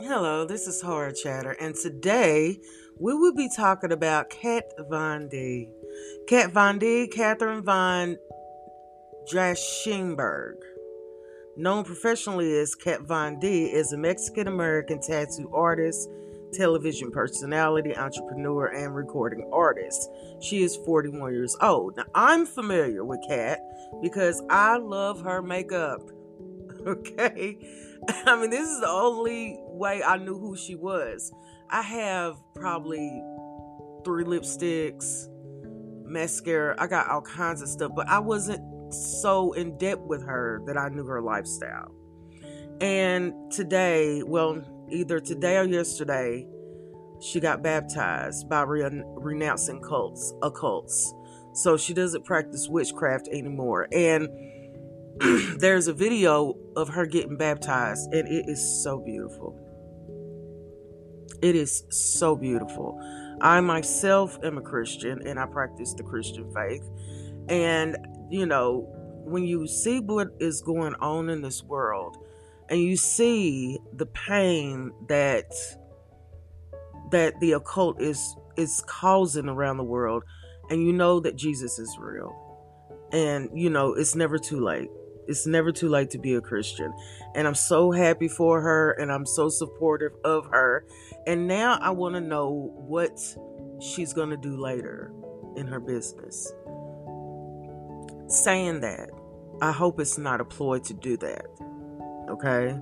Hello, this is Horror Chatter, and today we will be talking about Kat Von D. Kat Von D, Catherine Von Drachenberg, known professionally as Kat Von D, is a Mexican American tattoo artist, television personality, entrepreneur, and recording artist. She is 41 years old. Now, I'm familiar with Kat because I love her makeup. Okay. I mean, this is the only way I knew who she was. I have probably three lipsticks, mascara. I got all kinds of stuff, but I wasn't so in depth with her that I knew her lifestyle. And today, well, either today or yesterday, she got baptized by re- renouncing cults, occults. So she doesn't practice witchcraft anymore. And there's a video of her getting baptized, and it is so beautiful. It is so beautiful. I myself am a Christian and I practice the Christian faith. And, you know, when you see what is going on in this world and you see the pain that that the occult is is causing around the world and you know that Jesus is real and you know it's never too late it's never too late to be a Christian. And I'm so happy for her and I'm so supportive of her. And now I want to know what she's going to do later in her business. Saying that, I hope it's not a ploy to do that. Okay?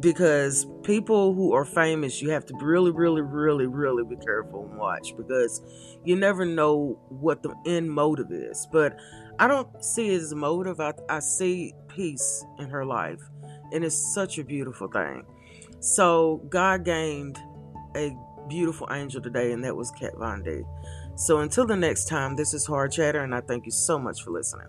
Because people who are famous, you have to really, really, really, really be careful and watch because you never know what the end motive is. But I don't see it as motive. I, I see peace in her life. And it's such a beautiful thing. So God gained a beautiful angel today, and that was Kat Von D. So until the next time, this is Hard Chatter, and I thank you so much for listening.